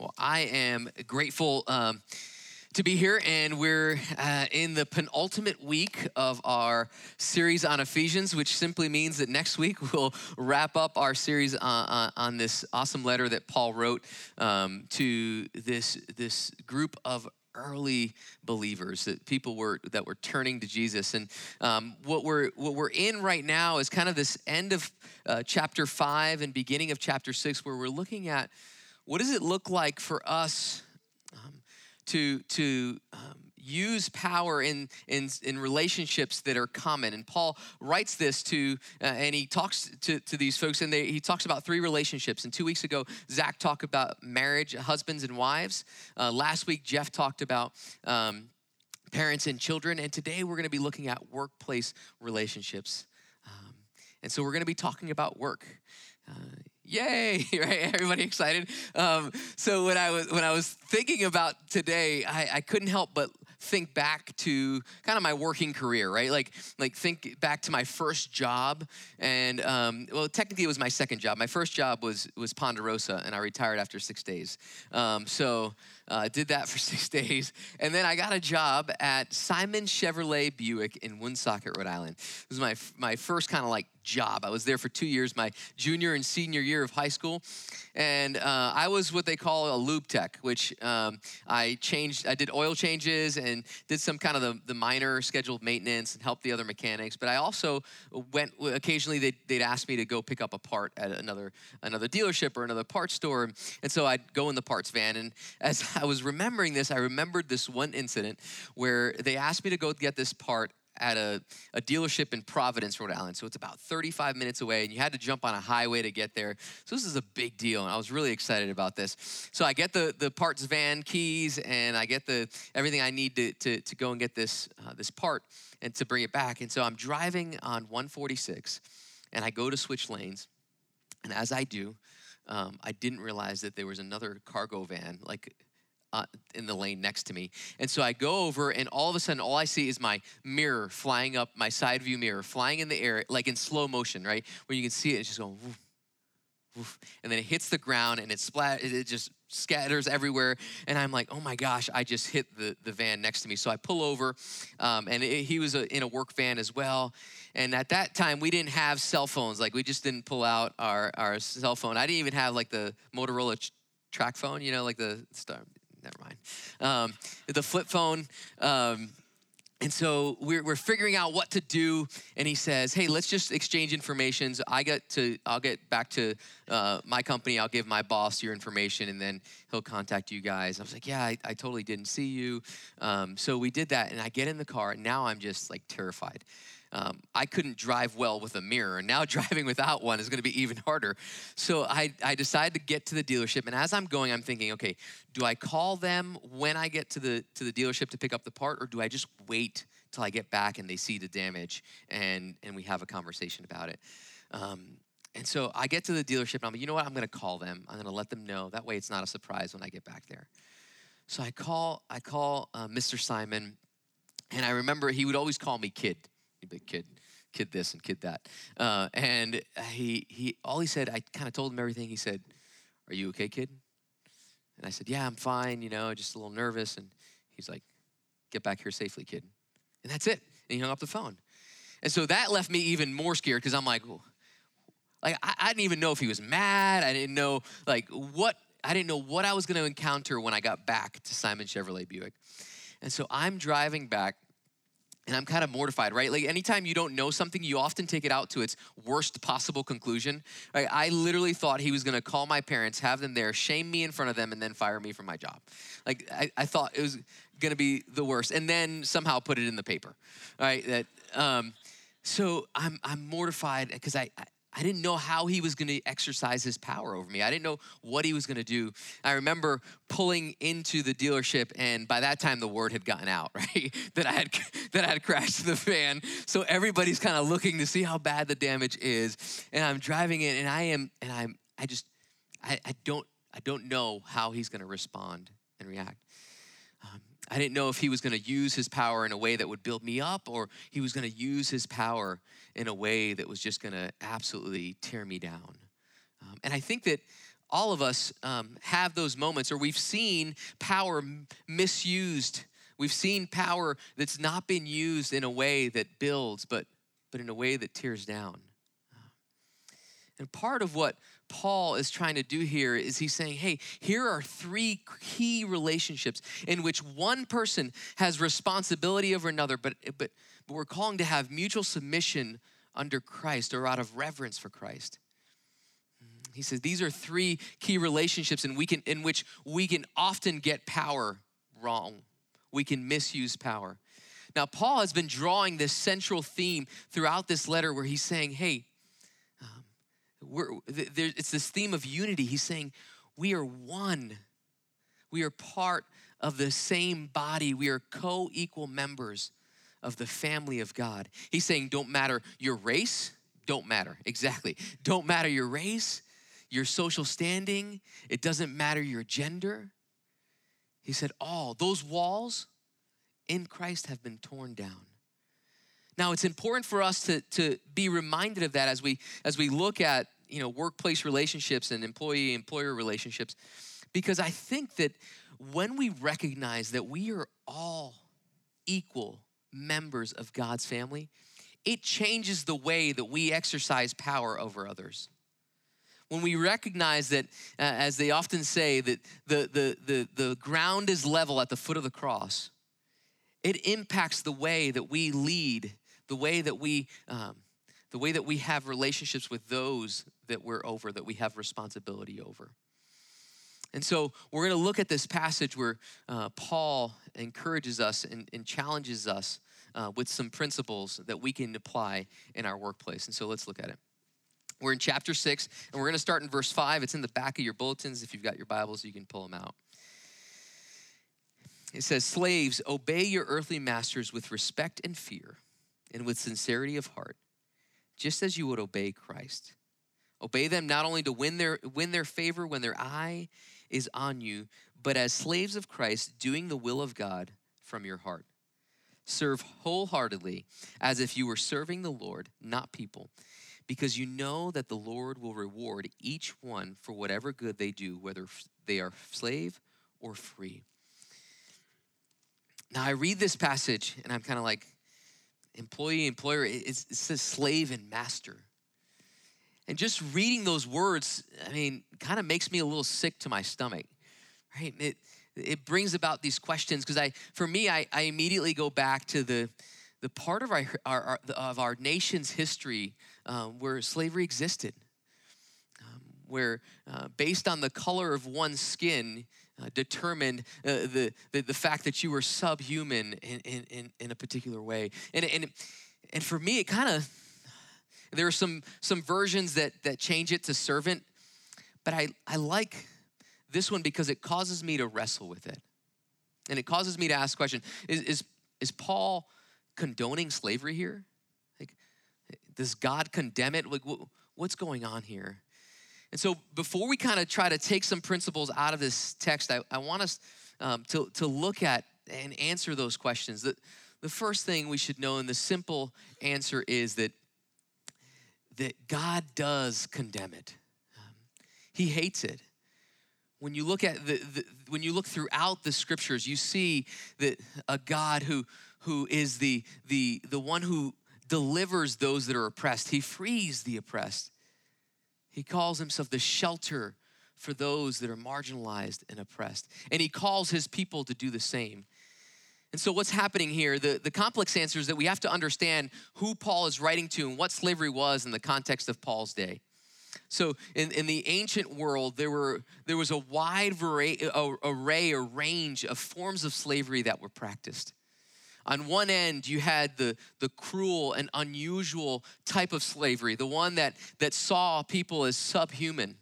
Well, I am grateful um, to be here, and we're uh, in the penultimate week of our series on Ephesians, which simply means that next week we'll wrap up our series on, on, on this awesome letter that Paul wrote um, to this, this group of early believers that people were that were turning to jesus. And um, what we're what we're in right now is kind of this end of uh, chapter 5 and beginning of chapter 6 where we're looking at what does it look like for us um, to, to um, use power in, in, in relationships that are common? And Paul writes this to, uh, and he talks to, to these folks, and they, he talks about three relationships. And two weeks ago, Zach talked about marriage, husbands and wives. Uh, last week, Jeff talked about um, parents and children. And today, we're going to be looking at workplace relationships. Um, and so, we're going to be talking about work. Uh, yay right everybody excited um, so when i was when i was thinking about today I, I couldn't help but think back to kind of my working career, right? Like, like think back to my first job, and um, well, technically it was my second job. My first job was was Ponderosa, and I retired after six days. Um, so uh, did that for six days, and then I got a job at Simon Chevrolet Buick in Woonsocket, Rhode Island. It was my my first kind of like job. I was there for two years, my junior and senior year of high school, and uh, I was what they call a lube tech, which um, I changed. I did oil changes and did some kind of the, the minor scheduled maintenance and helped the other mechanics. But I also went occasionally. They'd, they'd ask me to go pick up a part at another another dealership or another parts store, and so I'd go in the parts van. And as I was remembering this, I remembered this one incident where they asked me to go get this part at a, a dealership in Providence, Rhode Island. So it's about 35 minutes away, and you had to jump on a highway to get there. So this is a big deal, and I was really excited about this. So I get the, the parts van keys, and I get the everything I need to, to, to go and get this, uh, this part and to bring it back. And so I'm driving on 146, and I go to switch lanes. And as I do, um, I didn't realize that there was another cargo van, like uh, in the lane next to me. And so I go over, and all of a sudden, all I see is my mirror flying up, my side view mirror flying in the air, like in slow motion, right? Where you can see it, it's just going, woof, woof, and then it hits the ground, and it splat, it just scatters everywhere. And I'm like, oh my gosh, I just hit the, the van next to me. So I pull over, um, and it, he was a, in a work van as well. And at that time, we didn't have cell phones. Like, we just didn't pull out our, our cell phone. I didn't even have like the Motorola track phone, you know, like the star, never mind. Um, the flip phone. Um, and so we're, we're figuring out what to do. And he says, hey, let's just exchange information. I get to, I'll get back to uh, my company. I'll give my boss your information and then he'll contact you guys. I was like, yeah, I, I totally didn't see you. Um, so we did that. And I get in the car and now I'm just like terrified um, I couldn't drive well with a mirror. And now driving without one is going to be even harder. So I, I decided to get to the dealership. And as I'm going, I'm thinking, okay, do I call them when I get to the, to the dealership to pick up the part, or do I just wait till I get back and they see the damage and, and we have a conversation about it? Um, and so I get to the dealership and I'm like, you know what? I'm going to call them. I'm going to let them know. That way it's not a surprise when I get back there. So I call, I call uh, Mr. Simon, and I remember he would always call me kid big kid, kid this and kid that. Uh, and he, he, all he said, I kind of told him everything. He said, Are you okay, kid? And I said, Yeah, I'm fine, you know, just a little nervous. And he's like, Get back here safely, kid. And that's it. And he hung up the phone. And so that left me even more scared because I'm like, like I, I, didn't even know if he was mad. I didn't know like what I didn't know what I was going to encounter when I got back to Simon Chevrolet Buick. And so I'm driving back and I'm kind of mortified, right? Like anytime you don't know something, you often take it out to its worst possible conclusion. Right? I literally thought he was gonna call my parents, have them there, shame me in front of them, and then fire me from my job. Like I, I thought it was gonna be the worst, and then somehow put it in the paper, right? That um, so I'm I'm mortified because I, I I didn't know how he was going to exercise his power over me. I didn't know what he was going to do. I remember pulling into the dealership, and by that time the word had gotten out, right? that I had that I had crashed the van. So everybody's kind of looking to see how bad the damage is. And I'm driving it, and I am, and I'm, I just, I, I don't, I don't know how he's going to respond and react. Um, I didn't know if he was going to use his power in a way that would build me up, or he was going to use his power in a way that was just going to absolutely tear me down. Um, and I think that all of us um, have those moments, or we've seen power misused. We've seen power that's not been used in a way that builds, but, but in a way that tears down. And part of what Paul is trying to do here is he's saying, hey, here are three key relationships in which one person has responsibility over another, but, but, but we're calling to have mutual submission under Christ or out of reverence for Christ. He says these are three key relationships in, we can, in which we can often get power wrong. We can misuse power. Now, Paul has been drawing this central theme throughout this letter where he's saying, hey, there, it's this theme of unity. He's saying, we are one. We are part of the same body. We are co equal members of the family of God. He's saying, don't matter your race, don't matter. Exactly. Don't matter your race, your social standing, it doesn't matter your gender. He said, all those walls in Christ have been torn down. Now, it's important for us to, to be reminded of that as we, as we look at you know, workplace relationships and employee employer relationships because I think that when we recognize that we are all equal members of God's family, it changes the way that we exercise power over others. When we recognize that, uh, as they often say, that the, the, the, the ground is level at the foot of the cross, it impacts the way that we lead, the way that we um, the way that we have relationships with those that we're over, that we have responsibility over. And so we're going to look at this passage where uh, Paul encourages us and, and challenges us uh, with some principles that we can apply in our workplace. And so let's look at it. We're in chapter six, and we're going to start in verse five. It's in the back of your bulletins. If you've got your Bibles, you can pull them out. It says, Slaves, obey your earthly masters with respect and fear, and with sincerity of heart just as you would obey Christ. Obey them not only to win their, win their favor when their eye is on you, but as slaves of Christ, doing the will of God from your heart. Serve wholeheartedly as if you were serving the Lord, not people, because you know that the Lord will reward each one for whatever good they do, whether they are slave or free. Now, I read this passage and I'm kind of like, employee, employer, it, says slave and master. And just reading those words, I mean, kind of makes me a little sick to my stomach, right? It, it brings about these questions because I, for me, I, I immediately go back to the, the part of our, our, our of our nation's history um, where slavery existed, um, where uh, based on the color of one's skin, uh, determined uh, the, the, the fact that you were subhuman in, in, in a particular way. And, and, and for me, it kind of, there are some, some versions that, that change it to servant, but I, I like this one because it causes me to wrestle with it. And it causes me to ask question, is, is, is Paul condoning slavery here? Like, does God condemn it? Like, what's going on here? And so, before we kind of try to take some principles out of this text, I, I want us um, to, to look at and answer those questions. The, the first thing we should know, and the simple answer is that, that God does condemn it, um, He hates it. When you look at the, the, when you look throughout the scriptures, you see that a God who who is the the the one who delivers those that are oppressed. He frees the oppressed. He calls himself the shelter for those that are marginalized and oppressed. And he calls his people to do the same. And so, what's happening here? The, the complex answer is that we have to understand who Paul is writing to and what slavery was in the context of Paul's day. So, in, in the ancient world, there, were, there was a wide array, array or range of forms of slavery that were practiced. On one end, you had the, the cruel and unusual type of slavery, the one that, that saw people as subhuman.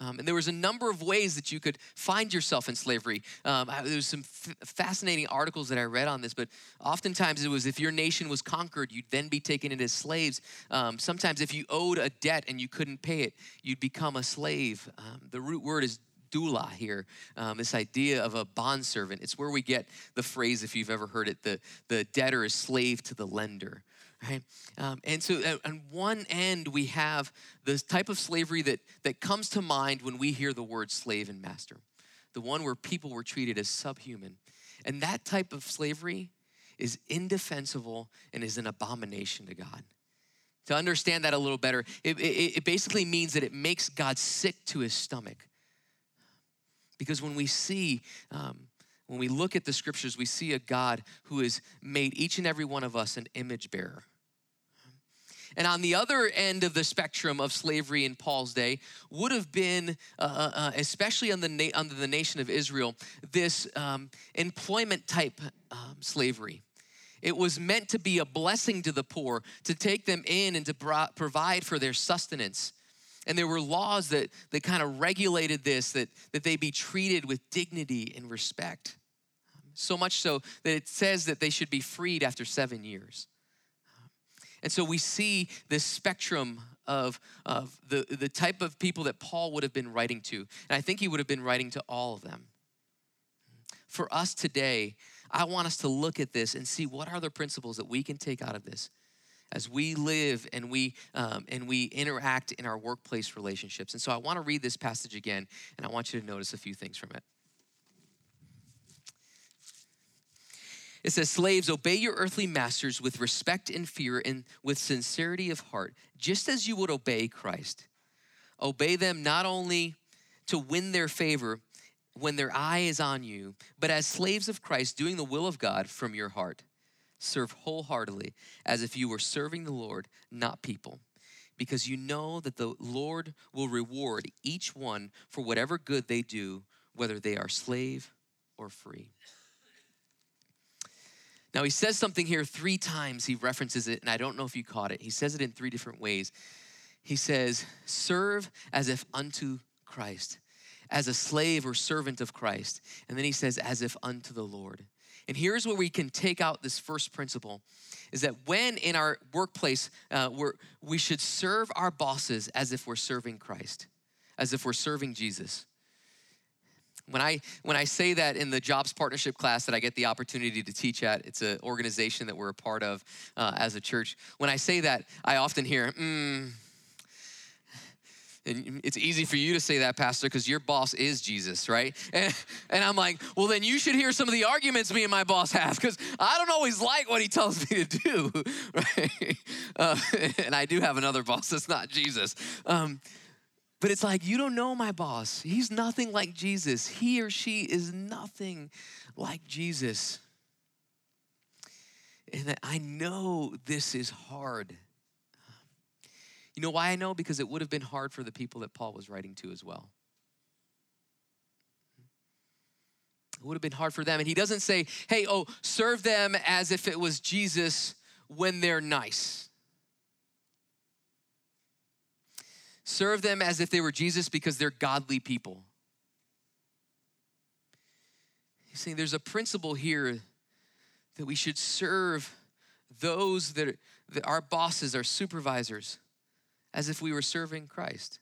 Um, and there was a number of ways that you could find yourself in slavery. Um, there was some f- fascinating articles that I read on this, but oftentimes it was if your nation was conquered, you'd then be taken into slaves. Um, sometimes if you owed a debt and you couldn't pay it, you'd become a slave. Um, the root word is doulos here, um, this idea of a bondservant. It's where we get the phrase, if you've ever heard it, the, the debtor is slave to the lender. right? Um, and so, uh, on one end, we have the type of slavery that, that comes to mind when we hear the word slave and master, the one where people were treated as subhuman. And that type of slavery is indefensible and is an abomination to God. To understand that a little better, it, it, it basically means that it makes God sick to his stomach. Because when we see, um, when we look at the scriptures, we see a God who has made each and every one of us an image bearer. And on the other end of the spectrum of slavery in Paul's day would have been, uh, uh, uh especially on the na- under the nation of Israel, this um, employment type um, slavery. It was meant to be a blessing to the poor, to take them in and to pro- provide for their sustenance. And there were laws that, that kind of regulated this, that, that they be treated with dignity and respect. So much so that it says that they should be freed after seven years. And so we see this spectrum of, of the, the type of people that Paul would have been writing to. And I think he would have been writing to all of them. For us today, I want us to look at this and see what are the principles that we can take out of this as we live and we um, and we interact in our workplace relationships. And so I want to read this passage again, and I want you to notice a few things from it. It says, Slaves, obey your earthly masters with respect and fear and with sincerity of heart, just as you would obey Christ. Obey them not only to win their favor when their eye is on you, but as slaves of Christ, doing the will of God from your heart. Serve wholeheartedly, as if you were serving the Lord, not people, because you know that the Lord will reward each one for whatever good they do, whether they are slave or free. Now, he says something here three times. He references it, and I don't know if you caught it. He says it in three different ways. He says, Serve as if unto Christ, as a slave or servant of Christ. And then he says, As if unto the Lord. And here's where we can take out this first principle is that when in our workplace, uh, we're, we should serve our bosses as if we're serving Christ, as if we're serving Jesus. When I when I say that in the jobs partnership class that I get the opportunity to teach at, it's an organization that we're a part of uh, as a church. When I say that, I often hear, mm, and it's easy for you to say that, Pastor, because your boss is Jesus, right? And, and I'm like, well, then you should hear some of the arguments me and my boss have, because I don't always like what he tells me to do, right? Uh, and I do have another boss that's not Jesus. Um, but it's like, you don't know my boss. He's nothing like Jesus. He or she is nothing like Jesus. And I know this is hard. You know why I know? Because it would have been hard for the people that Paul was writing to as well. It would have been hard for them. And he doesn't say, hey, oh, serve them as if it was Jesus when they're nice. Serve them as if they were Jesus because they're godly people. He's saying there's a principle here that we should serve those that, are, that our bosses, our supervisors, as if we were serving Christ.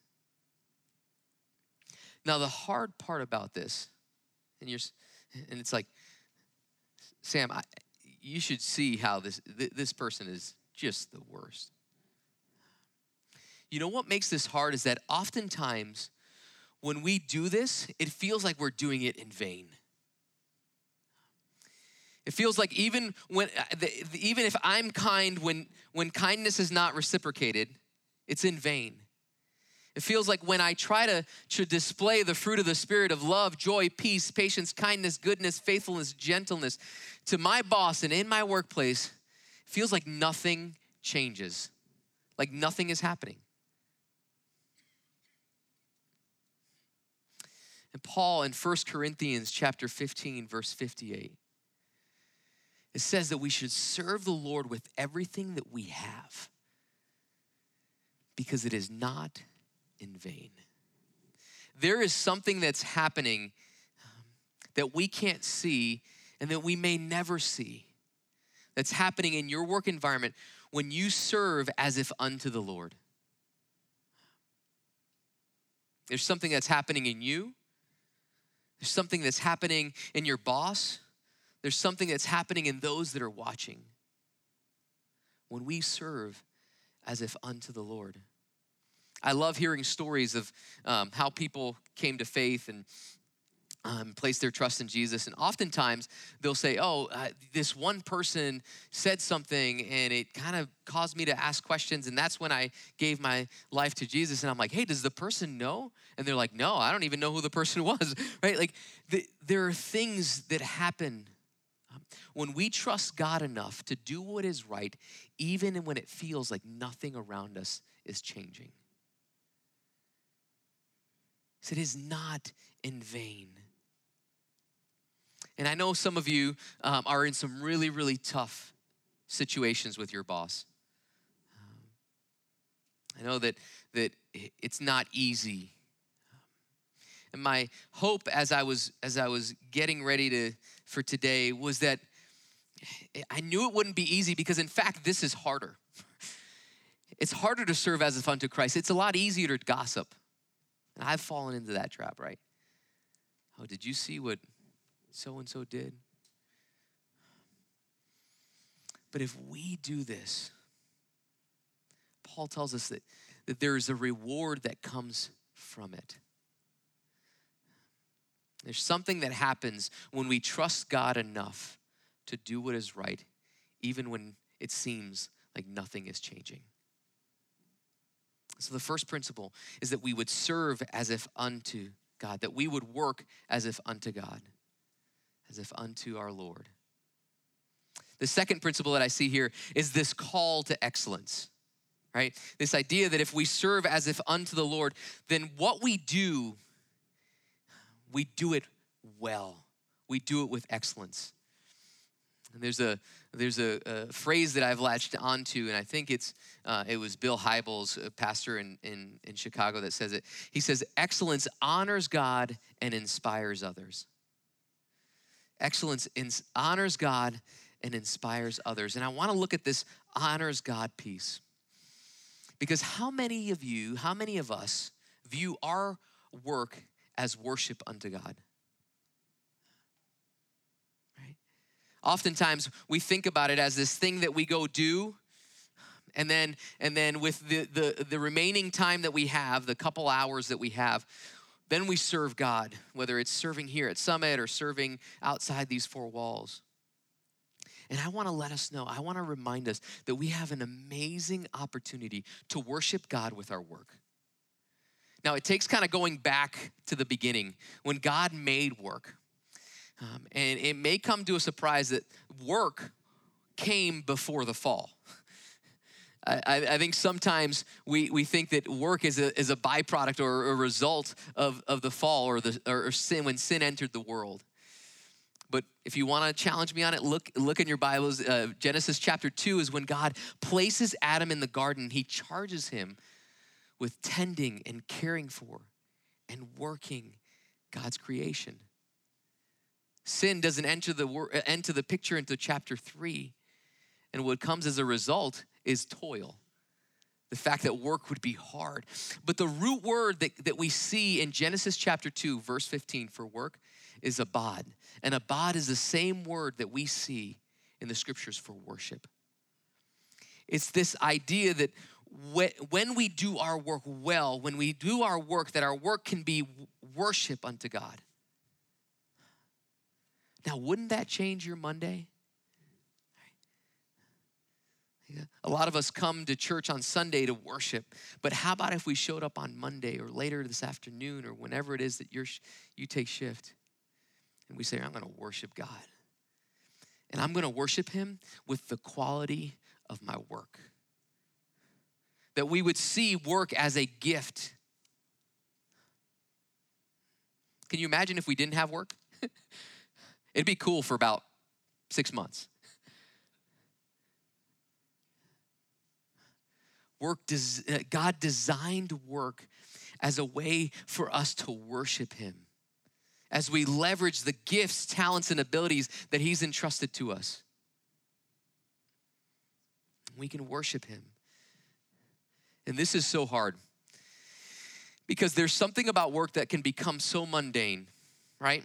Now, the hard part about this, and you're, and it's like, Sam, I, you should see how this this person is just the worst. You know what makes this hard is that oftentimes when we do this, it feels like we're doing it in vain. It feels like even when uh, even if I'm kind when when kindness is not reciprocated, it's in vain. It feels like when I try to, to display the fruit of the Spirit of love, joy, peace, patience, kindness, goodness, faithfulness, gentleness to my boss and in my workplace, it feels like nothing changes, like nothing is happening. And Paul in 1 Corinthians chapter 15 verse 58 it says that we should serve the Lord with everything that we have because it is not in vain. There is something that's happening um, that we can't see and that we may never see that's happening in your work environment when you serve as if unto the Lord. There's something that's happening in you there's something that's happening in your boss. There's something that's happening in those that are watching. when we serve as if unto the Lord. I love hearing stories of um, how people came to faith and um, their trust in Jesus. And oftentimes they'll say, Oh, uh, this one person said something and it kind of caused me to ask questions. And that's when I gave my life to Jesus. And I'm like, Hey, does the person know? And they're like, No, I don't even know who the person was, right? Like, the, there are things that happen um, when we trust God enough to do what is right, even when it feels like nothing around us is changing. So it is not in vain. And I know some of you um, are in some really, really tough situations with your boss. Um, I know that, that it's not easy. And my hope as I was as I was getting ready to for today was that I knew it wouldn't be easy because in fact this is harder. It's harder to serve as a fun to Christ. It's a lot easier to gossip. And I've fallen into that trap, right? Oh, did you see what so and so did. But if we do this, Paul tells us that, that there is a reward that comes from it. There's something that happens when we trust God enough to do what is right, even when it seems like nothing is changing. So, the first principle is that we would serve as if unto God, that we would work as if unto God as if unto our Lord. The second principle that I see here is this call to excellence, right? This idea that if we serve as if unto the Lord, then what we do, we do it well. We do it with excellence. There's a there's a, a, phrase that I've latched onto, and I think it's uh, it was Bill Hybels, a pastor in, in in Chicago, that says it. He says, "Excellence honors God and inspires others." Excellence honors God and inspires others. And I want to look at this honors God piece. Because how many of you, how many of us view our work as worship unto God? Oftentimes we think about it as this thing that we go do and then and then with the the, the remaining time that we have the couple hours that we have then we serve God, whether it's serving here at Summit or serving outside these four walls. And I want to let us know, I want to remind us that we have an amazing opportunity to worship God with our work. Now, it takes kind of going back to the beginning when God made work. Um, and it may come to a surprise that work came before the fall. I, I, think sometimes we, we think that work is a, is a byproduct or a result of, of the fall or, the, or sin when sin entered the world. But if you want to challenge me on it, look, look in your Bibles. Uh, Genesis chapter 2 is when God places Adam in the garden. He charges him with tending and caring for and working God's creation. Sin doesn't enter the, uh, enter the picture into chapter 3. And what comes as a result is toil. The fact that work would be hard. But the root word that, that we see in Genesis chapter 2, verse 15 for work is abad. And abad is the same word that we see in the scriptures for worship. It's this idea that when we do our work well, when we do our work, that our work can be worship unto God. Now, wouldn't that change your Monday? A lot of us come to church on Sunday to worship, but how about if we showed up on Monday or later this afternoon or whenever it is that you're, you take shift and we say, I'm going to worship God. And I'm going to worship Him with the quality of my work. That we would see work as a gift. Can you imagine if we didn't have work? It'd be cool for about six months. work uh, God designed work as a way for us to worship him as we leverage the gifts, talents and abilities that he's entrusted to us. We can worship him. And this is so hard because there's something about work that can become so mundane, right?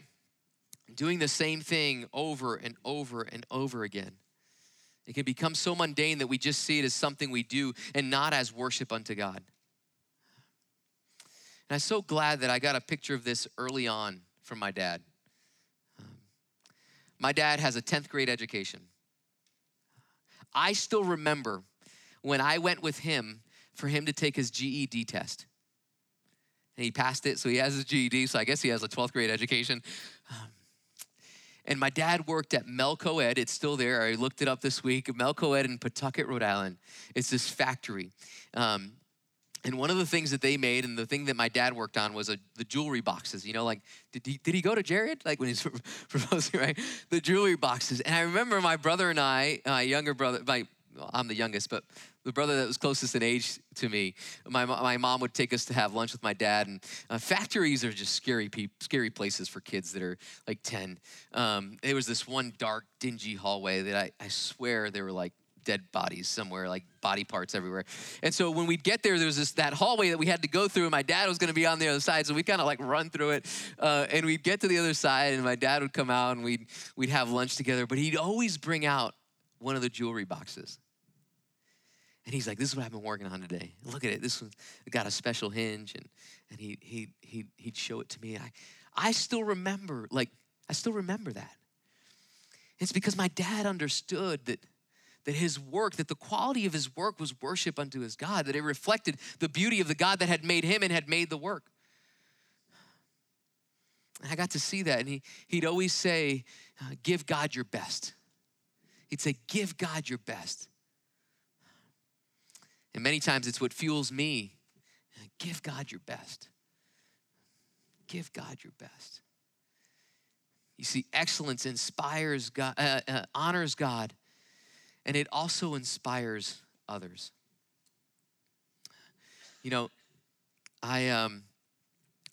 Doing the same thing over and over and over again. It can become so mundane that we just see it as something we do and not as worship unto God. And I'm so glad that I got a picture of this early on from my dad. Um, my dad has a 10th grade education. I still remember when I went with him for him to take his GED test. And he passed it, so he has his GED, so I guess he has a 12th grade education. Um, and my dad worked at Melco Ed. It's still there. I looked it up this week. Melco Ed in Pawtucket, Rhode Island. It's this factory. Um, and one of the things that they made, and the thing that my dad worked on, was a, the jewelry boxes. You know, like did he, did he go to Jared? Like when he's proposing, right? The jewelry boxes. And I remember my brother and I, my younger brother, my I'm the youngest, but the brother that was closest in age to me, my, my mom would take us to have lunch with my dad. And uh, factories are just scary, pe- scary places for kids that are like 10. Um, there was this one dark, dingy hallway that I, I swear there were like dead bodies somewhere, like body parts everywhere. And so when we'd get there, there was this that hallway that we had to go through, and my dad was going to be on the other side, so we kind of like run through it, uh, and we'd get to the other side, and my dad would come out, and we'd we'd have lunch together. But he'd always bring out one of the jewelry boxes. And he's like, this is what I've been working on today. Look at it. This one got a special hinge. And, and he, he, he, he'd show it to me. I, I still remember, like, I still remember that. It's because my dad understood that, that his work, that the quality of his work was worship unto his God, that it reflected the beauty of the God that had made him and had made the work. And I got to see that. And he, he'd always say, uh, Give God your best. He'd say, Give God your best. And many times it's what fuels me. Give God your best. Give God your best. You see, excellence inspires God, uh, uh, honors God, and it also inspires others. You know, I um,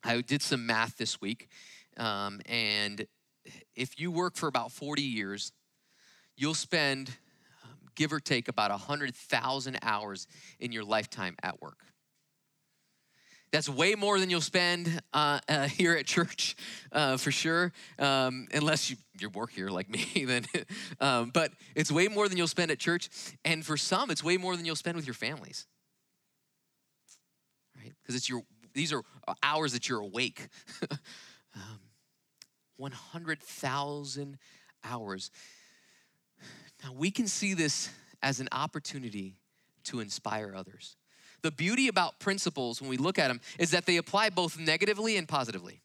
I did some math this week, um, and if you work for about forty years, you'll spend give or take about 100,000 hours in your lifetime at work. That's way more than you'll spend uh, uh, here at church, uh, for sure. Um, unless you, you work here like me, then. um, but it's way more than you'll spend at church, and for some, it's way more than you'll spend with your families. Right? Because it's your these are hours that you're awake. um, 100,000 hours. Now, we can see this as an opportunity to inspire others. The beauty about principles, when we look at them, is that they apply both negatively and positively.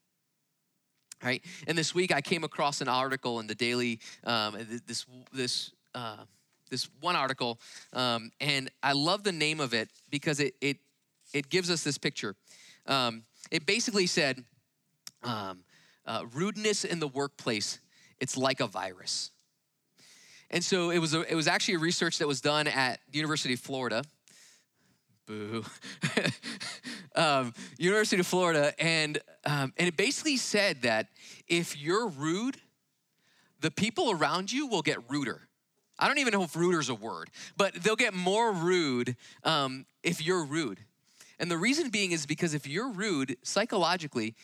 Right? And this week I came across an article in the Daily, um, this, this, uh, this one article, um, and I love the name of it because it, it, it gives us this picture. Um, it basically said, um, uh, rudeness in the workplace, it's like a virus. And so it was, a, it was actually a research that was done at the University of Florida. Boo. um, University of Florida. And, um, and it basically said that if you're rude, the people around you will get ruder. I don't even know if ruder is a word, but they'll get more rude um, if you're rude. And the reason being is because if you're rude psychologically,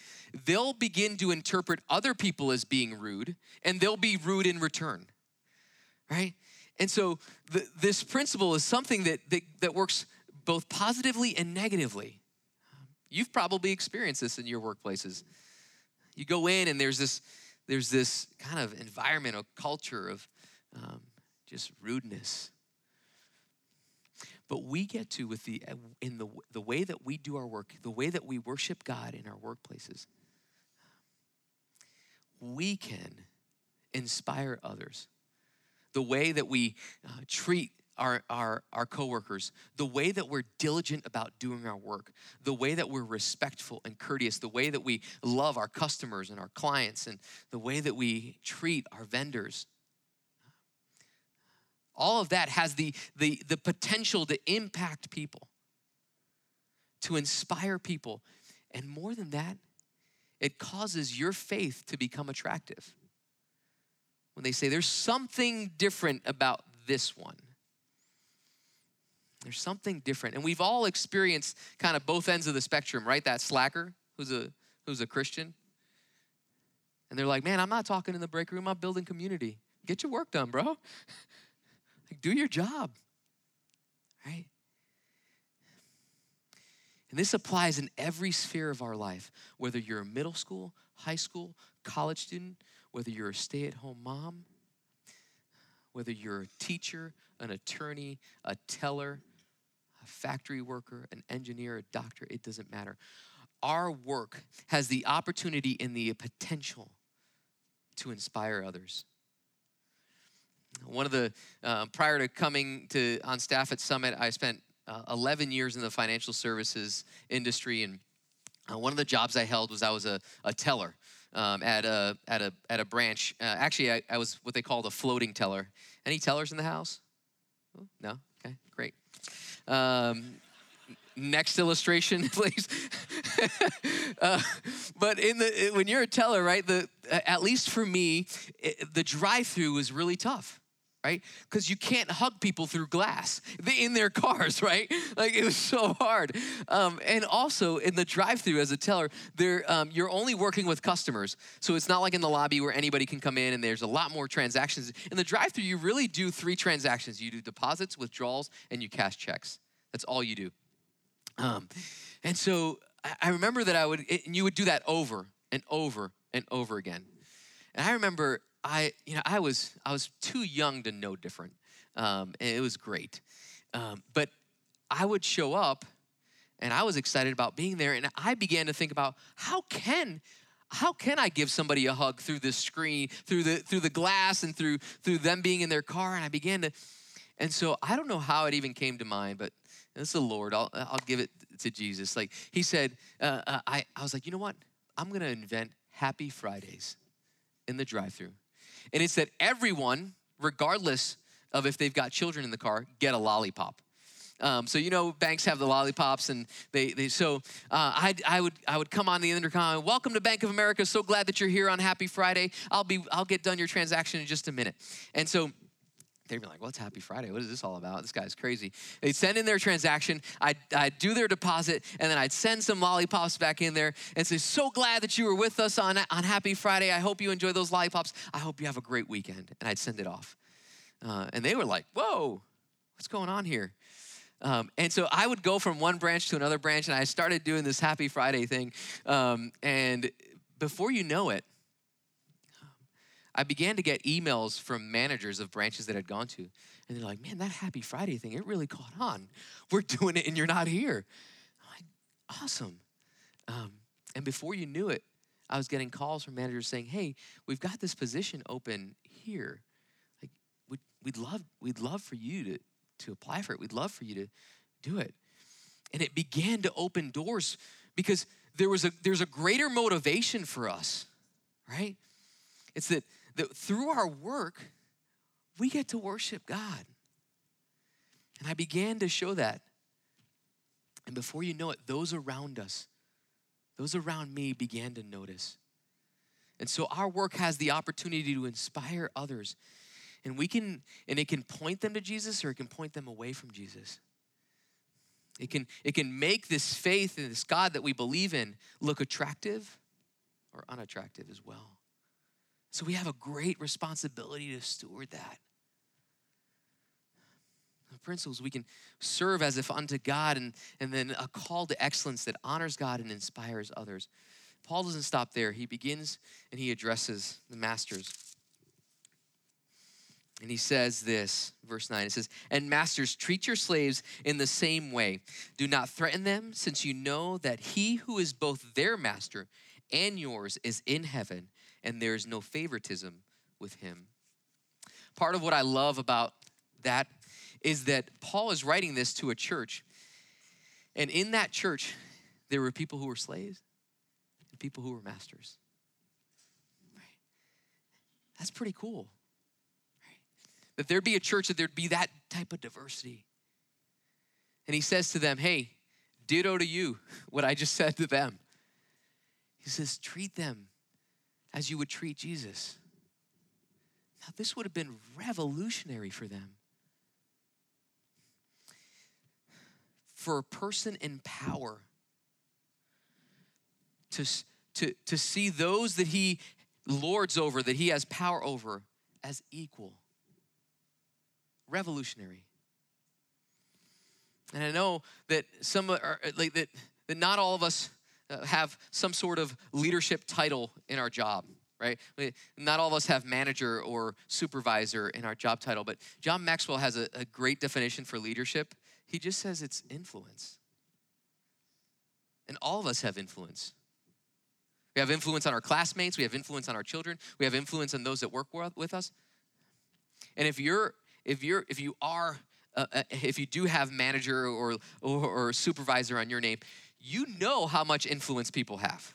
they'll begin to interpret other people as being rude and they'll be rude in return right? And so the, this principle is something that, that, that works both positively and negatively. You've probably experienced this in your workplaces. You go in and there's this, there's this kind of environment or culture of um, just rudeness. But we get to with the in the the way that we do our work, the way that we worship God in our workplaces, we can inspire others the way that we uh, treat our, our, our coworkers, the way that we're diligent about doing our work, the way that we're respectful and courteous, the way that we love our customers and our clients, and the way that we treat our vendors. All of that has the, the, the potential to impact people, to inspire people. And more than that, it causes your faith to become attractive when they say there's something different about this one. There's something different. And we've all experienced kind of both ends of the spectrum, right? That slacker who's a who's a Christian. And they're like, man, I'm not talking in the break room, I'm building community. Get your work done, bro. like, do your job, right? And this applies in every sphere of our life, whether you're a middle school, high school, college student, whether you're a stay at home mom, whether you're a teacher, an attorney, a teller, a factory worker, an engineer, a doctor, it doesn't matter. Our work has the opportunity and the potential to inspire others. One of the, uh, prior to coming to on staff at Summit, I spent uh, 11 years in the financial services industry. And uh, one of the jobs I held was I was a, a teller. Um, at a at a at a branch. Uh, actually, I, I, was what they called a floating teller. Any tellers in the house? No. Okay, great. Um, next illustration, please. uh, but in the when you're a teller, right? The at least for me, it, the drive-through was really tough right? Because you can't hug people through glass in their cars, right? Like it was so hard. Um, and also in the drive-through as a teller, um, you're only working with customers, so it's not like in the lobby where anybody can come in and there's a lot more transactions. In the drive-through, you really do three transactions: you do deposits, withdrawals, and you cash checks. That's all you do. Um, and so I remember that I would, and you would do that over and over and over again. And I remember I, you know, I was, I was too young to know different. Um, and it was great. Um, but I would show up and I was excited about being there. And I began to think about how can, how can I give somebody a hug through the screen, through the, through the glass and through, through them being in their car? And I began to, and so I don't know how it even came to mind, but it's the Lord. I'll, I'll give it to Jesus. Like he said, uh, uh I, I was like, you know what? I'm to invent Happy Fridays in the drive through and it's that everyone, regardless of if they've got children in the car, get a lollipop. Um, so you know, banks have the lollipops, and they, they so uh, I, I would I would come on the intercom. Welcome to Bank of America. So glad that you're here on Happy Friday. I'll be I'll get done your transaction in just a minute. And so they'd be like, What's Happy Friday? What is this all about? This guy's crazy. They'd send in their transaction, I'd, I'd do their deposit, and then I'd send some lollipops back in there and say, So glad that you were with us on, on Happy Friday. I hope you enjoy those lollipops. I hope you have a great weekend. And I'd send it off. Uh, and they were like, Whoa, what's going on here? Um, and so I would go from one branch to another branch, and I started doing this Happy Friday thing. Um, and before you know it, I began to get emails from managers of branches that I'd gone to. And they're like, man, that Happy Friday thing, it really caught on. We're doing it and you're not here. I'm like, awesome. Um, and before you knew it, I was getting calls from managers saying, hey, we've got this position open here. Like, we'd, we'd, love, we'd love for you to, to apply for it. We'd love for you to do it. And it began to open doors because there was a, there's a greater motivation for us, right? It's that that through our work, we get to worship God. And I began to show that. And before you know it, those around us, those around me began to notice. And so our work has the opportunity to inspire others. And we can, and it can point them to Jesus or it can point them away from Jesus. It can, it can make this faith in this God that we believe in look attractive or unattractive as well. So we have a great responsibility to steward that. The principles we can serve as if unto God, and, and then a call to excellence that honors God and inspires others. Paul doesn't stop there. He begins and he addresses the masters. And he says this, verse 9 it says, And masters, treat your slaves in the same way. Do not threaten them, since you know that he who is both their master and yours is in heaven and there's no favoritism with him. Part of what I love about that is that Paul is writing this to a church. And in that church, there were people who were slaves and people who were masters. That's pretty cool. That there'd be a church that there'd be that type of diversity. And he says to them, hey, ditto to you what I just said to them. He says, treat them as you would treat Jesus. Now, this would have been revolutionary for them. For a person in power to, to, to see those that he lords over, that he has power over, as equal. revolutionary. And I know that some are like that, that not all of us have some sort of leadership title in our job, right? Not all of us have manager or supervisor in our job title, but John Maxwell has a, a great definition for leadership. He just says it's influence. And all of us have influence. We have influence on our classmates, we have influence on our children, we have influence on those that work with us. And if you're if you're if you are uh, uh, if you do have manager or, or, or supervisor on your name, you know how much influence people have.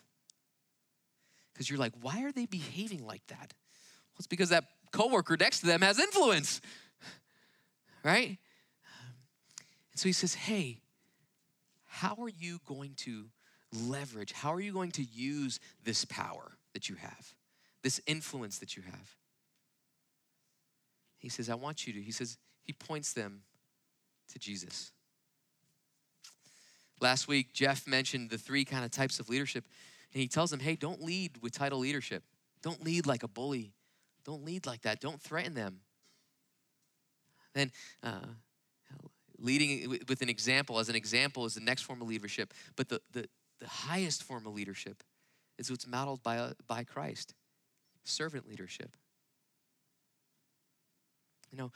Because you're like, why are they behaving like that? Well, it's because that coworker next to them has influence, right? And so he says, hey, how are you going to leverage, how are you going to use this power that you have, this influence that you have? He says, I want you to, he says, he points them to Jesus. Last week, Jeff mentioned the three kind of types of leadership, and he tells them, hey, don't lead with title leadership. Don't lead like a bully. Don't lead like that. Don't threaten them. Then, uh, leading with an example, as an example, is the next form of leadership. But the, the, the highest form of leadership is what's modeled by, by Christ servant leadership. You know,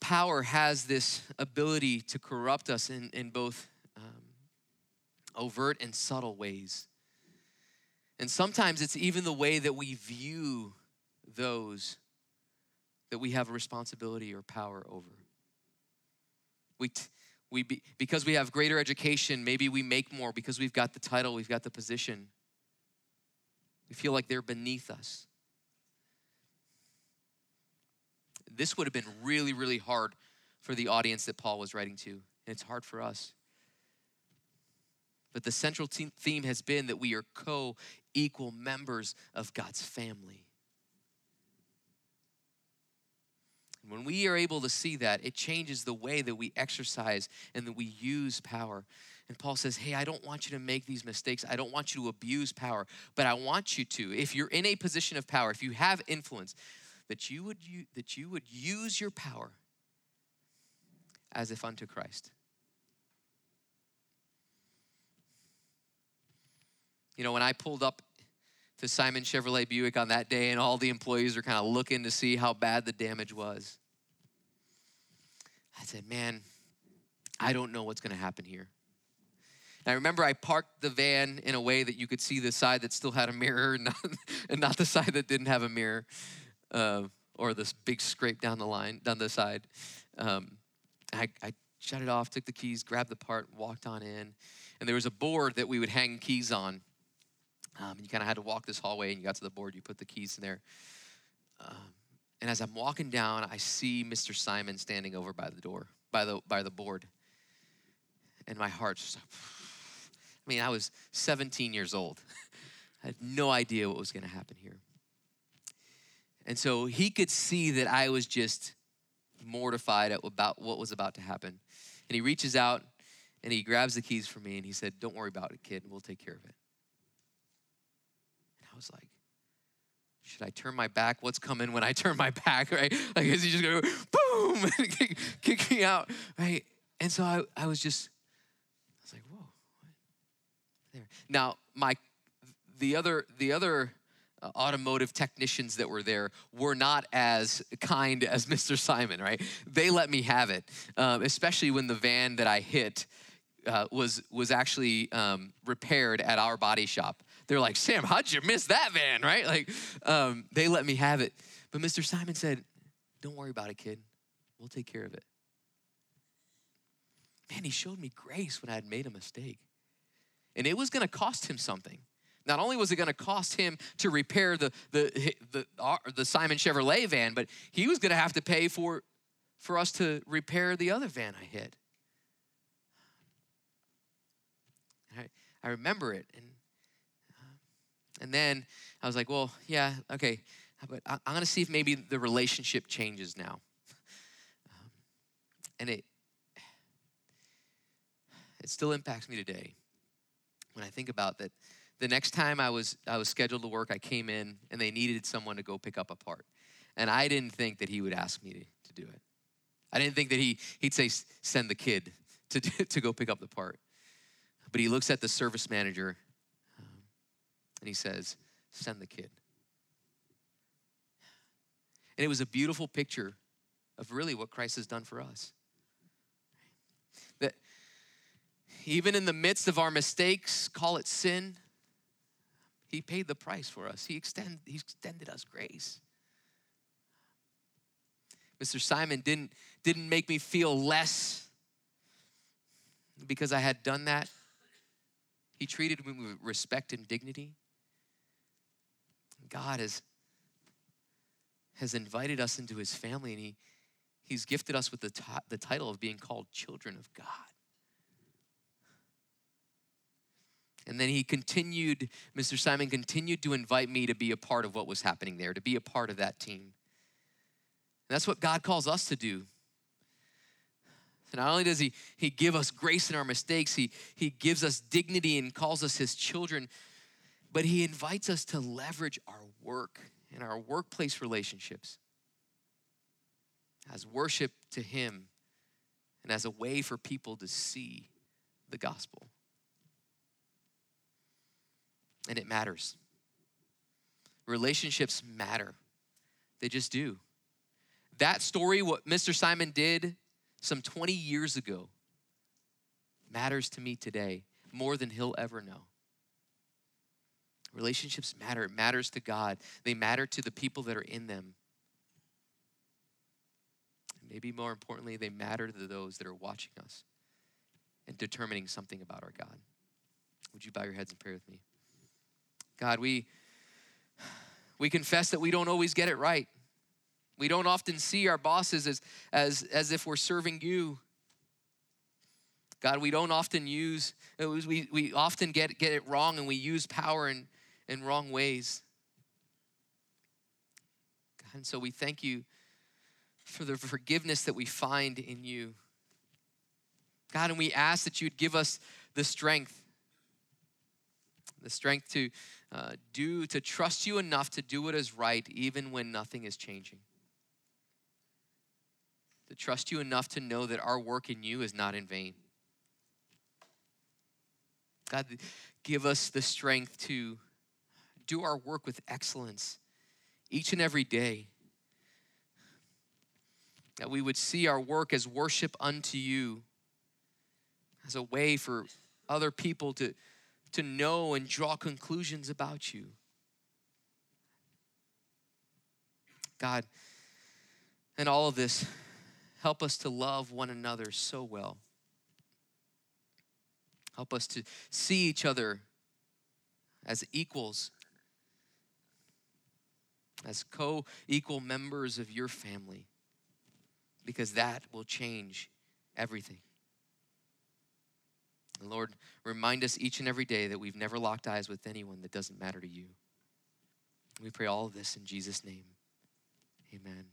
power has this ability to corrupt us in, in both um, overt and subtle ways. And sometimes it's even the way that we view those that we have a responsibility or power over. We, t- we be, because we have greater education, maybe we make more because we've got the title, we've got the position. We feel like they're beneath us. This would have been really, really hard for the audience that Paul was writing to, and it's hard for us. But the central theme has been that we are co equal members of God's family. And when we are able to see that, it changes the way that we exercise and that we use power. And Paul says, Hey, I don't want you to make these mistakes. I don't want you to abuse power, but I want you to. If you're in a position of power, if you have influence, that you would, that you would use your power as if unto Christ. You know, when I pulled up to Simon Chevrolet Buick on that day, and all the employees are kind of looking to see how bad the damage was, I said, Man, I don't know what's going to happen here. And I remember I parked the van in a way that you could see the side that still had a mirror and not, and not the side that didn't have a mirror uh, or this big scrape down the line, down the side. Um, I, I shut it off, took the keys, grabbed the part, walked on in. And there was a board that we would hang keys on. Um, you kind of had to walk this hallway, and you got to the board, you put the keys in there. Um, and as I'm walking down, I see Mr. Simon standing over by the door, by the by the board. And my heart just, I mean, I was 17 years old. I had no idea what was going to happen here. And so he could see that I was just mortified about what was about to happen. And he reaches out and he grabs the keys from me and he said, Don't worry about it, kid. We'll take care of it. And I was like, should I turn my back? What's coming when I turn my back, right? Like, is he just gonna go boom kick, kick me out, right? And so I, I was just, I was like, whoa. What? There. Now, my, the other, the other automotive technicians that were there were not as kind as Mr. Simon, right? They let me have it, um, especially when the van that I hit uh, was was actually um, repaired at our body shop. They're like, Sam, how'd you miss that van, right? Like, um, they let me have it. But Mr. Simon said, Don't worry about it, kid. We'll take care of it. Man, he showed me grace when I had made a mistake. And it was gonna cost him something. Not only was it going to cost him to repair the, the, the, the Simon Chevrolet van, but he was going to have to pay for, for us to repair the other van I hit. I, I remember it. And, uh, and then I was like, well, yeah, okay, but I, am going to see if maybe the relationship changes now. Um, and it, it still impacts me today when I think about that the next time I was I was scheduled to work, I came in and they needed someone to go pick up a part. And I didn't think that he would ask me to, to do it. I didn't think that he, he'd say, send the kid to, to go pick up the part. But he looks at the service manager um, and he says, send the kid. And it was a beautiful picture of really what Christ has done for us. That even in the midst of our mistakes, call it sin, He paid the price for us. He, extend, he extended us grace. Mr. Simon didn't, didn't make me feel less because I had done that. He treated me with respect and dignity. God has, has invited us into his family and he, he's gifted us with the, t- the title of being called children of God. And then he continued, Mr. Simon continued to invite me to be a part of what was happening there, to be a part of that team. And that's what God calls us to do. So not only does he, he give us grace in our mistakes, he, he gives us dignity and calls us his children, but he invites us to leverage our work and our workplace relationships as worship to him and as a way for people to see the gospel. And it matters. Relationships matter, they just do. That story, what Mr. Simon did some 20 years ago, matters to me today more than he'll ever know. Relationships matter. It matters to God. They matter to the people that are in them. Maybe more importantly, they matter to those that are watching us and determining something about our God. Would you bow your heads and pray with me? God, we we confess that we don't always get it right. We don't often see our bosses as, as, as if we're serving you. God, we don't often use, we, we often get, get it wrong and we use power in, in wrong ways. God, and so we thank you for the forgiveness that we find in you. God, and we ask that you'd give us the strength, the strength to uh, do, to trust you enough to do what is right, even when nothing is changing to trust you enough to know that our work in you is not in vain. God, give us the strength to do our work with excellence each and every day. That we would see our work as worship unto you, as a way for other people to, to know and draw conclusions about you. God, and all of this, Help us to love one another so well. Help us to see each other as equals, as co equal members of your family, because that will change everything. And Lord, remind us each and every day that we've never locked eyes with anyone that doesn't matter to you. We pray all of this in Jesus' name. Amen.